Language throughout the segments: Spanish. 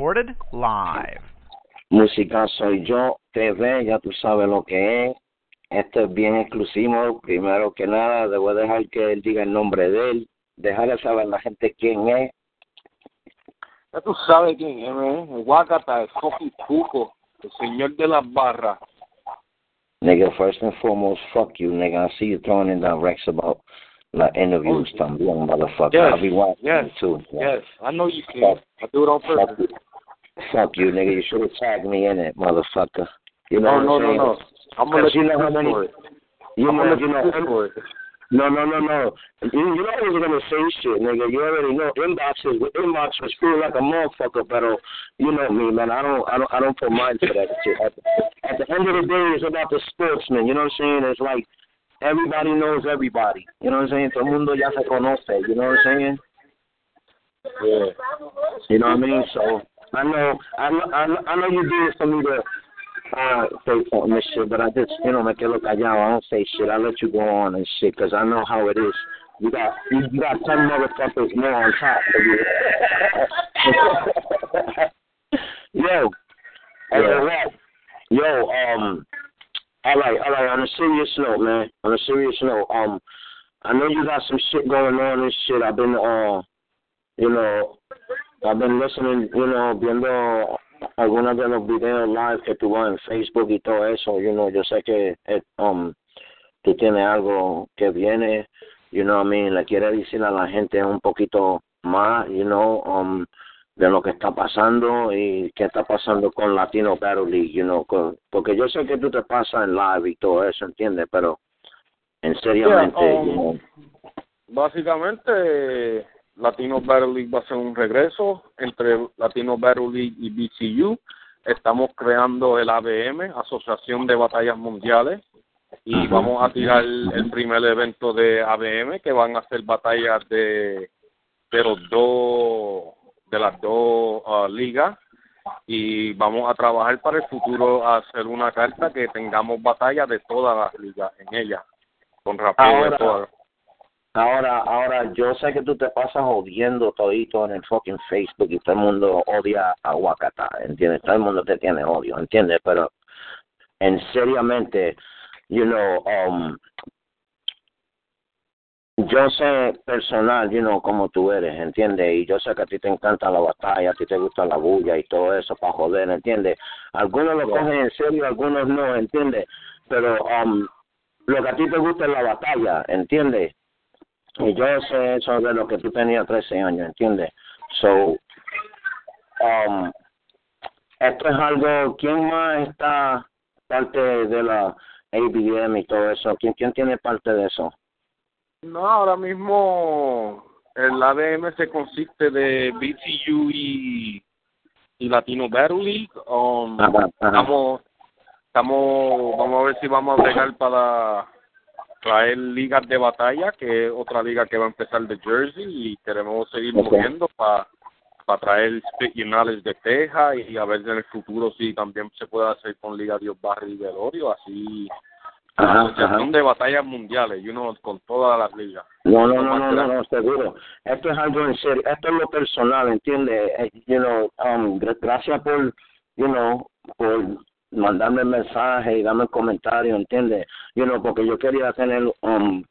Recorded live. Música Soy Yo TV, ya tú sabes lo que es. Esto es bien exclusivo. Primero que nada, debo dejar que él diga el nombre de él. Dejarle saber a la gente quién es. Ya tú sabes quién es, ¿eh? El Wakata, el fucking Cuco, el señor de las barras. Nigga, first and foremost, fuck you, nigga. I see you throwing in that Rex about like interviews Oh. también, motherfucker. Yes, I'll be watching yes, you too. Yes, I know you can. I do it on Fuck purpose. you. Fuck you, nigga. You should have tagged me in it, motherfucker. You know No, what I'm no, saying? no. I'm gonna let you know how many- You I'm know, you know, fish for it. No, no, no, no. You, you know I was gonna say shit, nigga. You already know inboxes with inboxes feel like a motherfucker, but uh, you know me, man. I don't, I don't, I don't put mind to that shit. At, at the end of the day, it's about the sportsman. You know what I'm saying? It's like everybody knows everybody. You know what I'm saying? Todo el mundo ya se conoce. You know what I'm saying? Yeah. You know what I mean? So I know, I know, I know, I know you do it for me to uh, say something and shit, but I just, you know, me quedo callado. I don't say shit. I let you go on and shit because I know how it is. You got, you, you got ten motherfuckers more on top of you. Yo, Yeah. Yo, um, all right, all right. On a serious note, man. On a serious note, um, I know you got some shit going on and shit. I've been, uh, you know, I've been listening, you know, viendo algunos de los videos live que tuvo en Facebook y todo eso, you know, yo sé que eh, um, tú tienes algo que viene, you know what I mean, le quiere decir a la gente un poquito más, you know, um, de lo que está pasando y qué está pasando con Latino Battle League, you know, con- porque yo sé que tú te pasas en live y todo eso, ¿entiendes? Pero en seriamente, Yeah, um, you know, Básicamente, Latino Battle League va a ser un regreso entre Latino Battle League y BCU. Estamos creando el ABM, Asociación de Batallas Mundiales, y vamos a tirar el primer evento de ABM, que van a ser batallas de, de los dos, de las dos ah, ligas, y vamos a trabajar para el futuro a hacer una carta que tengamos batallas de todas las ligas en ella, con rapeo Ahora- de todas. Ahora, ahora, yo sé que tú te pasas jodiendo todito en el fucking Facebook y todo el mundo odia a Wakata, ¿entiendes? Todo el mundo te tiene odio, ¿entiendes? Pero, en seriamente, you know, um, yo sé personal, you know, como tú eres, ¿entiendes? Y yo sé que a ti te encanta la batalla, a ti te gusta la bulla y todo eso para joder, ¿entiendes? Algunos lo cogen en serio, algunos no, ¿entiendes? Pero um, lo que a ti te gusta es la batalla, ¿entiendes? Y yo sé eso de lo que tú tenías 13 años, ¿entiendes? So, um, esto es algo, ¿quién más está parte de la ABM y todo eso? ¿Quién, quién tiene parte de eso? No, ahora mismo el ADM se consiste de BCU y, y Latino Battle League. Um, estamos, estamos, vamos a ver si vamos a bregar para traer ligas de batalla, que es otra liga que va a empezar de Jersey y queremos seguir moviendo para para traer Spit Knowledge de Texas y a ver en el futuro si también se puede hacer con Liga Dios Barry y Velorio, así Ajá, de batallas mundiales, you know, con todas las ligas. No, no, no, no, no, seguro. Esto es algo en serio. Esto es lo personal, ¿entiendes? Eh, You know, um, gra- gracias por, you know, por mandarme mensaje y darme comentario, ¿entiendes? You know, porque yo quería tener, um,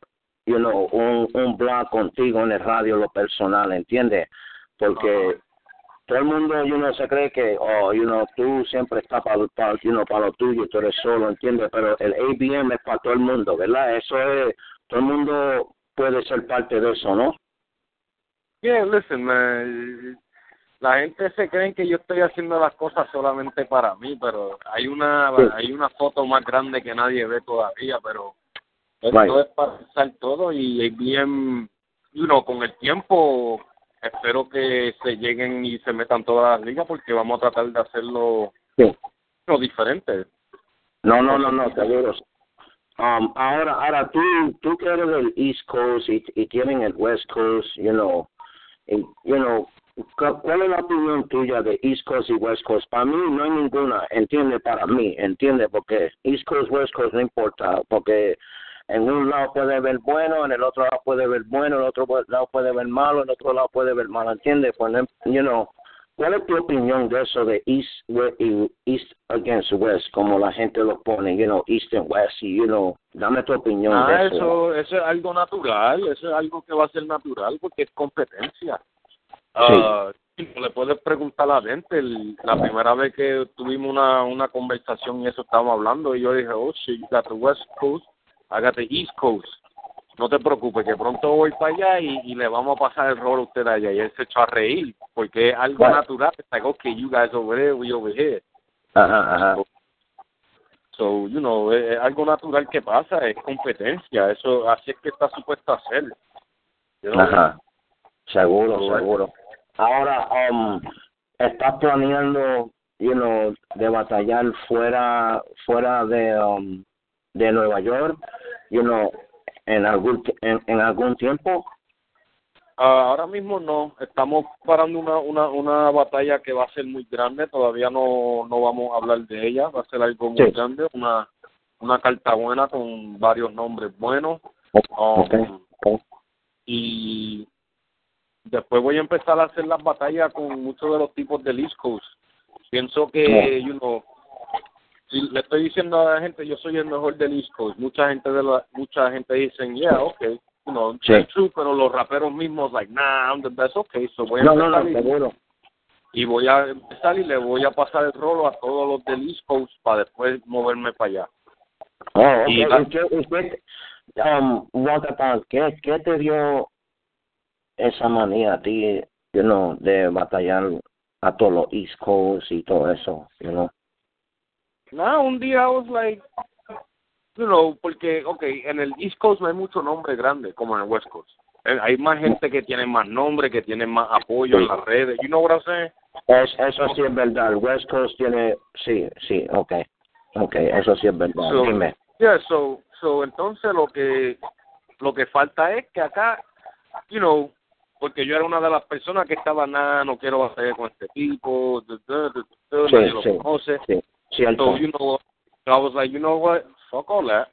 you know, un, un blog contigo en el radio, lo personal, ¿entiendes? Porque todo el mundo, you know, se cree que, oh, you know, tú siempre estás para, para, you know, lo tuyo, tú eres solo, ¿entiendes? Pero el ABM es para todo el mundo, ¿verdad? Eso es, todo el mundo puede ser parte de eso, ¿no? Yeah, listen, man, la gente se cree que yo estoy haciendo las cosas solamente para mí, pero hay una Sí. hay una foto más grande que nadie ve todavía, pero Esto Right. es para pensar todo y bien, you know, con el tiempo espero que se lleguen y se metan todas las ligas porque vamos a tratar de hacerlo Sí. no, diferente. No, no, no, no, seguro. Um, ahora, ahora tú, tú que eres del East Coast y, y tienen el West Coast, you know, y, you know, cu- ¿cuál es la opinión tuya de East Coast y West Coast? Para mí no hay ninguna, entiende, para mí, entiende, porque East Coast, West Coast no importa, porque en un lado puede ver bueno, en el otro lado puede ver bueno, en el otro lado puede ver malo, en el otro lado puede ver malo, entiende, pues, you know, ¿Cuál es tu opinión de eso de East, y East against West, como la gente lo pone, you know, East and West, y, you know, dame tu opinión Ah, de eso. eso, eso es algo natural, eso es algo que va a ser natural porque es competencia. Ah, no le puedes preguntar a la gente, la primera vez que tuvimos una, una conversación y eso estábamos hablando, y yo dije, oh, shit, you got the West Coast, The East Coast. No te preocupes, que pronto voy para allá y, y le vamos a pasar el rol a usted allá. Y él se echó a reír, porque es algo Right. natural. It's like, okay, you guys over there, we over here. Ajá, ajá. So, you know, es, es algo natural que pasa, es competencia. Eso, así es que está supuesto a ser. You know? Ajá. Seguro, seguro. Ahora, um, ¿estás planeando, you know, de batallar fuera, fuera de, um, de Nueva York, you know, en algún, en, en algún tiempo? Ah, ahora mismo no, estamos parando una, una, una batalla que va a ser muy grande, todavía no, no vamos a hablar de ella, va a ser algo muy Sí. grande, una, una carta buena con varios nombres buenos. Um, ok. y después voy a empezar a hacer las batallas con muchos de los tipos del East Coast. Pienso que, you know, si le estoy diciendo a la gente, yo soy el mejor del East Coast, mucha gente de la, mucha gente dicen, yeah, okay, you know, Sí. true, pero los raperos mismos, like, nah, I'm the best, okay, so voy a No, no, no, seguro. y voy a empezar y le voy a pasar el rolo a todos los del East Coast para después moverme para allá. Oh, Y ok. la- ¿Y qué- um, ¿qué, ¿qué te dio esa manía a ti, you know, de batallar a todos los East Coast y todo eso, you know? No, un día I was like, you know, porque, okay, en el East Coast no hay mucho nombre grande como en el West Coast. Eh, Hay más gente que tiene más nombre, que tiene más apoyo en las redes. You know what I'm saying? Es, eso sí es verdad. El West Coast tiene, sí, sí, ok. Ok, eso sí es verdad. So, Dime. Yeah, so, so entonces lo que lo que falta es que acá, you know, porque yo era una de las personas que estaba nada, no quiero batallar con este tipo, duh, Sí, lo conoce. Sí, cierto. So, you know, I was like, you know what, fuck all that.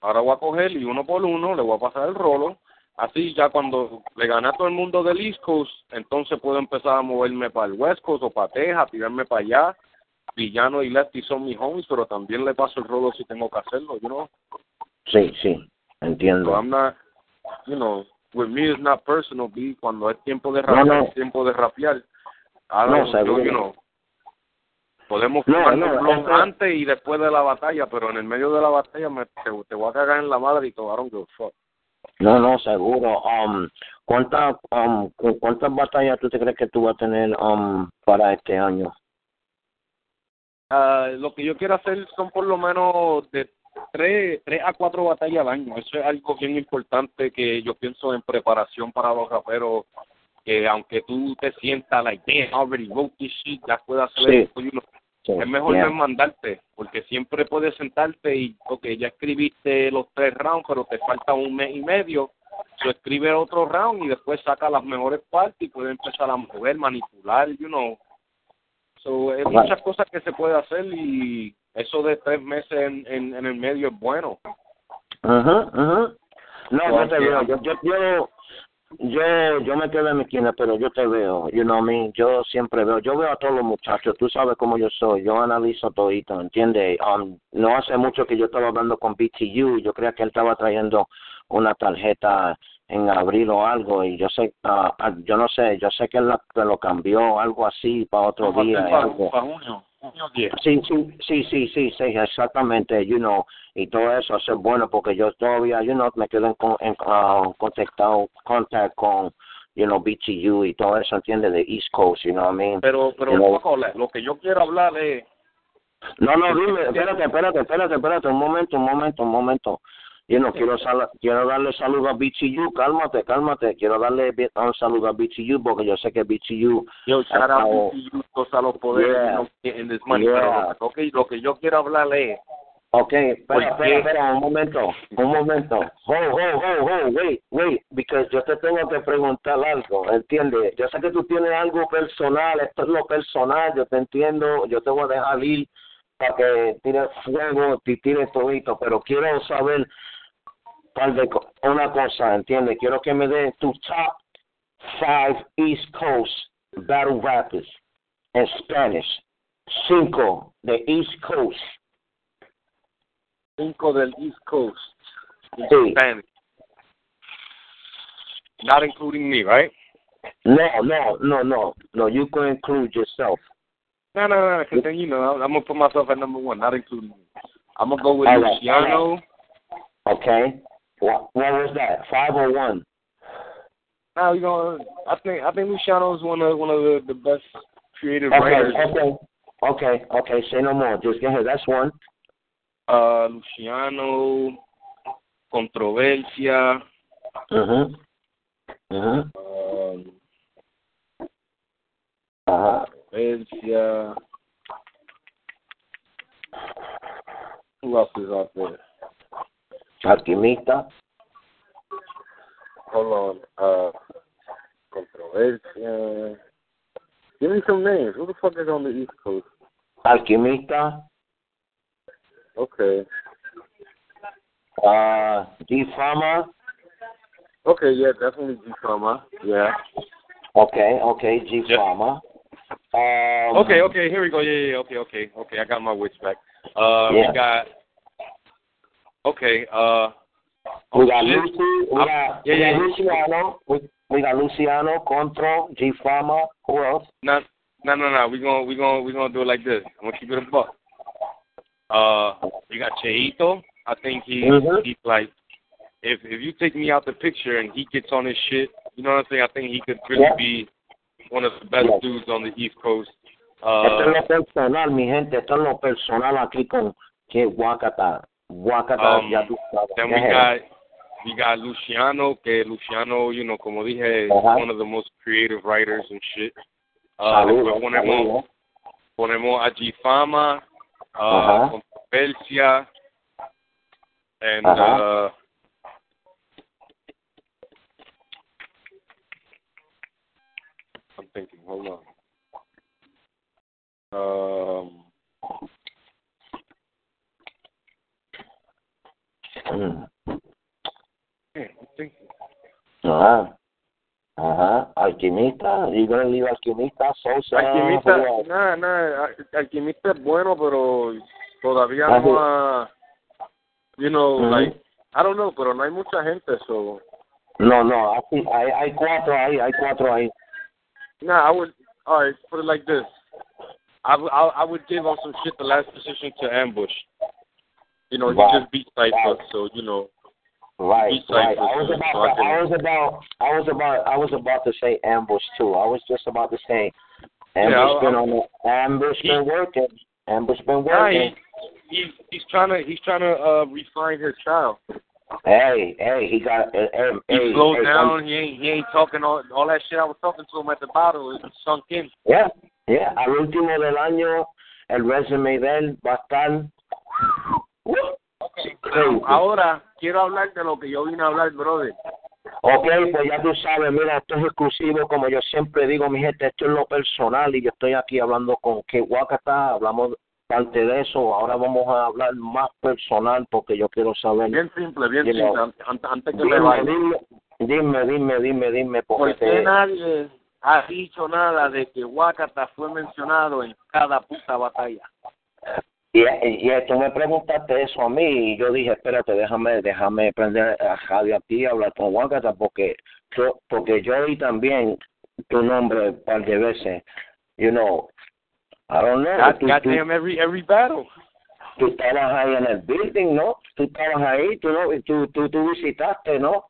Ahora voy a coger y uno por uno le voy a pasar el rolo. Así ya cuando le gane a todo el mundo del East Coast, entonces puedo empezar a moverme para el West Coast o para Texas, tirarme para allá. Villano y Lefty son mis homies, pero también le paso el rolo si tengo que hacerlo, you know. Sí, sí, So entiendo. I'm not, you know, with me it's not personal, B. Cuando es tiempo de No, rapear, no. es tiempo de rapear. Ahora, No, yo, seguro. you know, podemos fumar no, un eso- antes y después de la batalla, pero en el medio de la batalla me, te, te voy a cagar en la madre y don't give a. No, no, seguro. Um, ¿cuántas, um, cu- ¿Cuántas batallas tú te crees que tú vas a tener um, para este año? Ah, lo que yo quiero hacer son por lo menos de tres, tres a cuatro batallas al año. Eso es algo bien importante que yo pienso en preparación para los raperos. Que aunque tú te sientas like, damn, I already wrote this shit, ya puedes hacer Sí. esto, you know, Sí, es mejor yeah. no mandarte, porque siempre puedes sentarte y, ok, ya escribiste los tres rounds, pero te falta un mes y medio, so escribe otro round y después saca las mejores partes y puedes empezar a mover, manipular, you know. So, hay Right. muchas cosas que se puede hacer y eso de tres meses en, en, en el medio es bueno. Ajá, ajá. No, yo te Porque- veo. Yo, yo, yo, yo, yo me quedo en mi esquina, pero yo te veo. You know me. Yo siempre veo. Yo veo a todos los muchachos. Tú sabes cómo yo soy. Yo analizo todito, ¿entiendes? Um, no hace mucho que yo estaba hablando con BTU. Yo creía que él estaba trayendo una tarjeta en abril o algo y yo sé, ah, ah, yo no sé, yo sé que él la- que lo cambió algo así para otro día. para, algo. para junio, junio 10. Sí, sí, sí, sí, sí, sí, exactamente, you know, y todo eso, es bueno porque yo todavía, you know, me quedo en, en ah, contactado, contact con, you know, BTU y todo eso, entiende, de East Coast, you know what I mean? Pero, pero loco, le- lo que yo quiero hablar es, No, no, dime, espérate, espérate, espérate, espérate, un momento, un momento, un momento. You know, quiero, sal quiero darle saludo a BTU, cálmate, cálmate, quiero darle un saludo a BTU porque yo sé que BTU... Yo, shout out a los poderes Yeah. in this money. Yeah. Pero, okay, lo que yo quiero hablarle es, Ok, espera, ¿Por espera, espera, un momento, un momento. Hold, hold, hold, hold, wait, wait, because yo te tengo que preguntar algo, ¿entiendes? Yo sé que tú tienes algo personal, esto es lo personal, yo te entiendo, yo te voy a dejar ir para que tires fuego, te tires todito, pero quiero saber tal de una cosa, ¿entiendes? Quiero que me des tu top five East Coast battle rappers en Spanish. Cinco de East Coast. cinco del East Coast, in Sí. Spanish. Not including me, right? No, no, no, no, no. You can include yourself. No, no, no, because then, you know, I'm going to put myself at number one, not including me. I'm going to go with All right, Luciano. Okay. What? What was that? Five or one? Now, you know, I think I think Luciano is one of one of the, the best creative Okay. writers. Okay. Okay. Okay. Say no more. Just go ahead. That's one. Uh, Luciano, Controversia, Mhm. Mhm. um, Uh huh. Controversia. Who else is out there? Alquimista. Hold on. Uh, Controversia. Give me some names. Who the fuck is on the East Coast? Alquimista. Okay. Uh, D Fama. Okay, yeah, definitely G. Yeah. Okay. Okay. G. Fama. Um, Okay, okay, here we go. Yeah, yeah, yeah, okay, okay, okay. I got my wits back. Uh, Yeah. we got. Okay, uh. We got shit. Lucy. We Uh, got, yeah, we yeah. got Luciano. We, we got Luciano, Contro, G Fama. Who else? No, no, no, no. We gonna we gonna we gonna do it like this. I'm gonna keep it a buck. Uh, we got Cheito. I think he Mhm. he's like, if if you take me out the picture and he gets on his shit, you know what I'm saying? I think he could really Yeah. be one of the best Yeah. dudes on the East Coast. Esto es Uh, lo personal, mi gente. Esto es lo personal aquí con que Wakata. Um, ya tú sabes. Then we got we got Luciano, que Luciano, you know, como dije, Ajá. one of the most creative writers and shit. Uh, después ponemos, ponemos a G Fama, uh. Controversia, and Ajá. uh, I'm thinking, hold on. Um, Mm. man, I'm thinking. Ajá. Ajá. Alquimista. You gonna leave Alquimista, Sosa. Alquimista, nada, nada, Alquimista es bueno, pero todavía Ajá. no ha, you know, Ujú. like, I don't know, pero no hay mucha gente, so, No, no. Aquí, hay, hay cuatro ahí. Hay cuatro ahí. nah, I would, alright, put it like this. I, would- I, I would give on some shit the last position to Ambush. You know, he just beat Cypher, Right. so, you know, Right, right. I was about, I can- I was about, I was about, I was about to say ambush too. I was just about to say ambush Yeah, been on the ambush He- been working. Ambush been working. he, he's, he's trying to, he's trying to, uh, refine his child. Hey, hey, he got. Uh, hey, He hey, slowed hey, down, he ain't, he ain't talking all, all that shit I was talking to him at the bottle, it sunk in. Yeah, yeah. Al último del año, el resume de él va a estar. Okay, ahora quiero hablar de lo que yo vine a hablar, brother. Ok, pues ya tú sabes, mira, esto es exclusivo, como yo siempre digo, mi gente, esto es lo personal y yo estoy aquí hablando con que Wakata, hablamos parte de eso, ahora vamos a hablar más personal porque yo quiero saber. Bien simple, bien simple, know. antes, que me Dime, vaya. dime, dime, dime, dime, dime, porque ¿Por qué nadie ha dicho nada de que Wakata fue mencionado en cada puta batalla? Y, y, y tú me preguntaste eso a mí y yo dije, espérate, déjame, déjame prender a radio aquí y hablar con Wakata porque yo, porque yo oí también tu nombre un par de veces, you know, I don't know, God, tú, every every battle. tú estabas ahí en el building, ¿no? Tú estabas ahí, tú, no, tú, tú, tú visitaste, ¿no?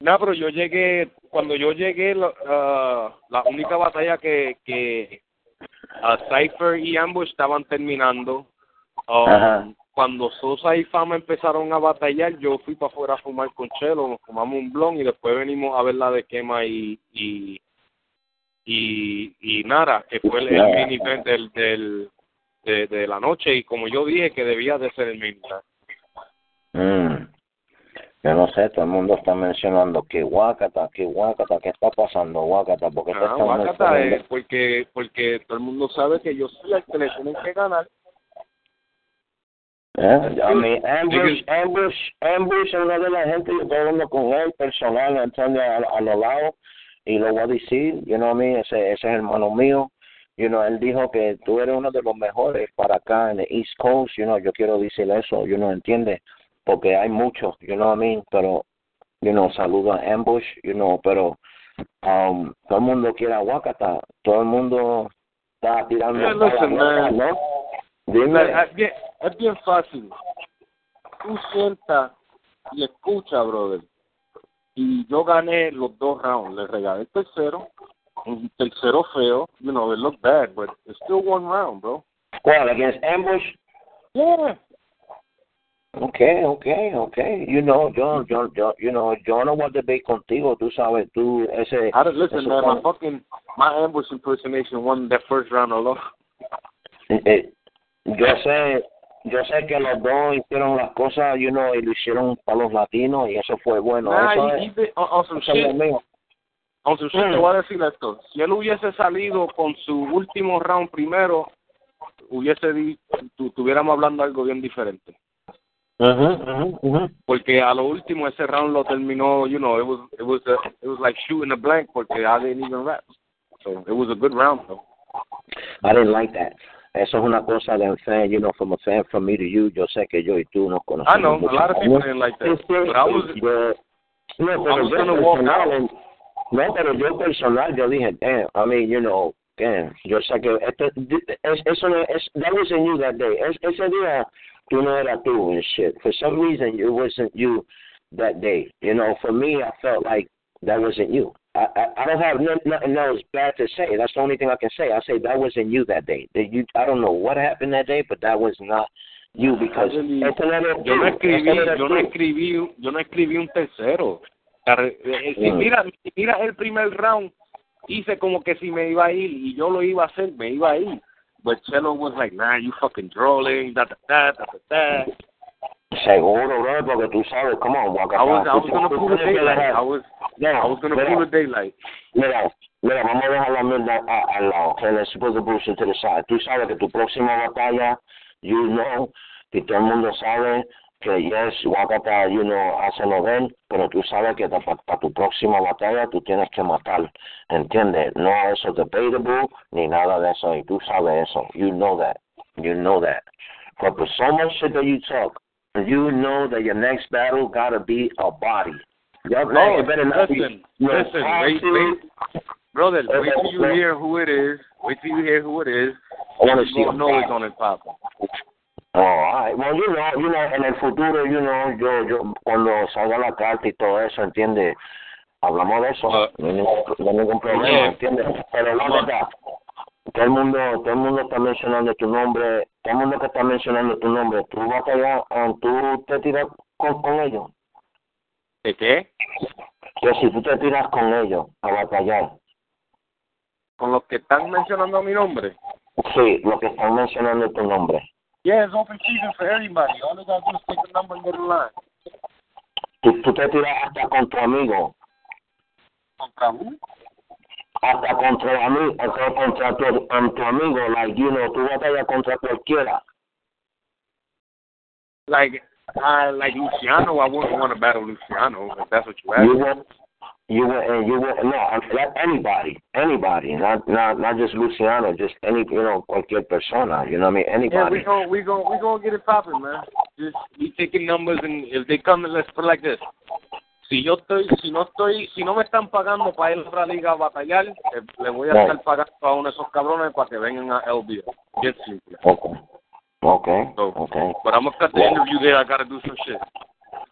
No, pero yo llegué, cuando yo llegué, ah, la única batalla que, que ah, Cypher y Ambush estaban terminando, um, cuando Sosa y Fama empezaron a batallar, yo fui para afuera a fumar con Chelo, nos fumamos un blon y después venimos a ver la de Quema y y y, y Nara, que fue el, el mini event del, del de, de la noche y como yo dije que debía de ser el mini. Mm. Yo no sé, todo el mundo está mencionando que Guacata, que Guacata, ¿qué está pasando Guacata? ¿Por qué te Ah, es porque porque todo el mundo sabe que yo soy el que le tienen que ganar. ¿Eh? A mí, Ambush, Ambush, Ambush es una de la gente, yo estoy hablando con él personal, Antonio, a, a los lados, y lo voy a decir, you know what I mean? ese, ese es hermano mío, you know, él dijo que tú eres uno de los mejores para acá en el East Coast, you know, yo quiero decir eso, you know, entiende, porque hay muchos, you know what I mean, pero, you know, saludo a Ambush, you know, pero um, todo el mundo quiere a Wakata, todo el mundo está tirando Yeah, para listen, man. ¿no? Dime. Es bien, es bien fácil. Tú sientas y escucha, brother. Y yo gané los dos rounds. Le regalé el tercero. Un tercero feo. You know, it looked bad, but it's still one round, bro. Well, against Ambush, Yeah. Okay, okay, okay. You know, yo, yo, yo, you know, yo no voy a debate contigo, tú sabes, tú, ese... I don't, listen, man, my fucking, my ambush impersonation won that first round alone. eh, eh, yo sé, yo sé que los dos hicieron las cosas, you know, y lo hicieron para los latinos, y eso fue bueno. Nah, eso es, on, on eso es lo shit, mío. on some shit, te voy a decir esto. Si él hubiese salido con su último round primero, hubiese, di, tu, tuviéramos hablando algo bien diferente. Ujú, ujú, ujú. porque a lo último ese round lo terminó, you know, it was it was a, it was like shooting a blank porque I didn't even rap. So it was a good round though. I didn't like that. Eso es una cosa de fan, you know, from a fan from me to you, yo sé que yo y tú nos conocemos. Ah, I know a mucho lot of people didn't like that, but I was yo- no, I was gonna walk out. no, pero yo personal, yo dije, damn, I mean, you know, damn, yo sé que esto, es, eso no es, that wasn't you that day. Es, ese día, tú no eras tú and shit. For some reason, it wasn't you that day. You know, for me, I felt like that wasn't you. I, I, I don't have nothing else bad to say. That's the only thing I can say. I say that wasn't you that day. That you, I don't know what happened that day, but that was not you because Really, yo no escribí, yo no escribí, yo no escribí un tercero. Eh, Si Mm. mira, si mira el primer round, hice como que si me iba a ir y yo lo iba a hacer, me iba a ir. But Chelo was like, nah, you fucking drooling, da da da da da. Seguro, bro, porque tú sabes, come on, Waka. I was, I was gonna pull the daylight. I was, Yeah, I was gonna mira, pull the daylight. Mira, mira, vamos a dejar la mierda al lado. Okay, let's put the bullshit to the side. Tú sabes que tu próxima batalla, you know, que todo el mundo sabe que yes, Wakata, you know, hace lo de él, pero tú sabes que para tu próxima batalla tú tienes que matar, ¿entiendes? No eso debatable ni nada de eso, y tú sabes eso. You know that. You know that. But for so much shit that you talk, you know that your next battle gotta be a body. Your it better not be- listen, no, listen, wait, wait. Brother, wait till you hear who it is. Wait till you hear who it is. I want to see gonna know it's on popping. Oh, all right. Well, you know, you know, en el futuro, you know, yo, yo, cuando salga la carta y todo eso, ¿entiendes? Hablamos de eso, Uh, no hay ningún, no hay ningún problema, yeah. ¿entiendes? Pero la verdad, todo el mundo, todo el mundo está mencionando tu nombre, todo el mundo que está mencionando tu nombre, tú vas allá, ah, tú te tiras con, con ellos, ¿De qué? que si tú te tiras con ellos a batallar, Con los que están mencionando mi nombre. sí, lo que están mencionando tu nombre, Yeah, it's open season for everybody. All they gotta do is take a number and get in line. tú, tú te tiras hasta con tu amigo, ¿Contra who? Hasta contra mí, hasta contra tu, um, tu amigo, like, you know, tú batallas contra cualquiera. Like, uh, like Luciano, I wouldn't want to battle Luciano, if that's what you ask. You want, you want, and you want, no, I'm- anybody, anybody, not, not, not just Luciano, just any, you know, cualquier persona, you know what I mean, anybody. Yeah, we gon' we gon' we gonna get it popping, man. Just be taking numbers and if they come, let's put it like this. Si yo estoy, si no estoy, si no me están pagando para ir a otra liga a batallar, eh, le voy a estar pagando a uno de esos cabrones para que vengan a LBO. Bien simple. Okay, okay, So, okay, but I'm gonna cut the interview there. I gotta do some shit.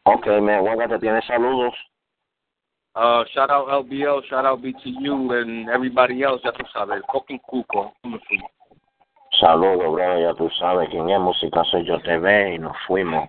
okay, man, Juanca te tiene saludos. Uh, shout out LBL, shout out BTU, and everybody else. Ya tú sabes, fucking cuco. Saludos, bro, ya tú sabes quién es Música Soy Yo TV y nos fuimos.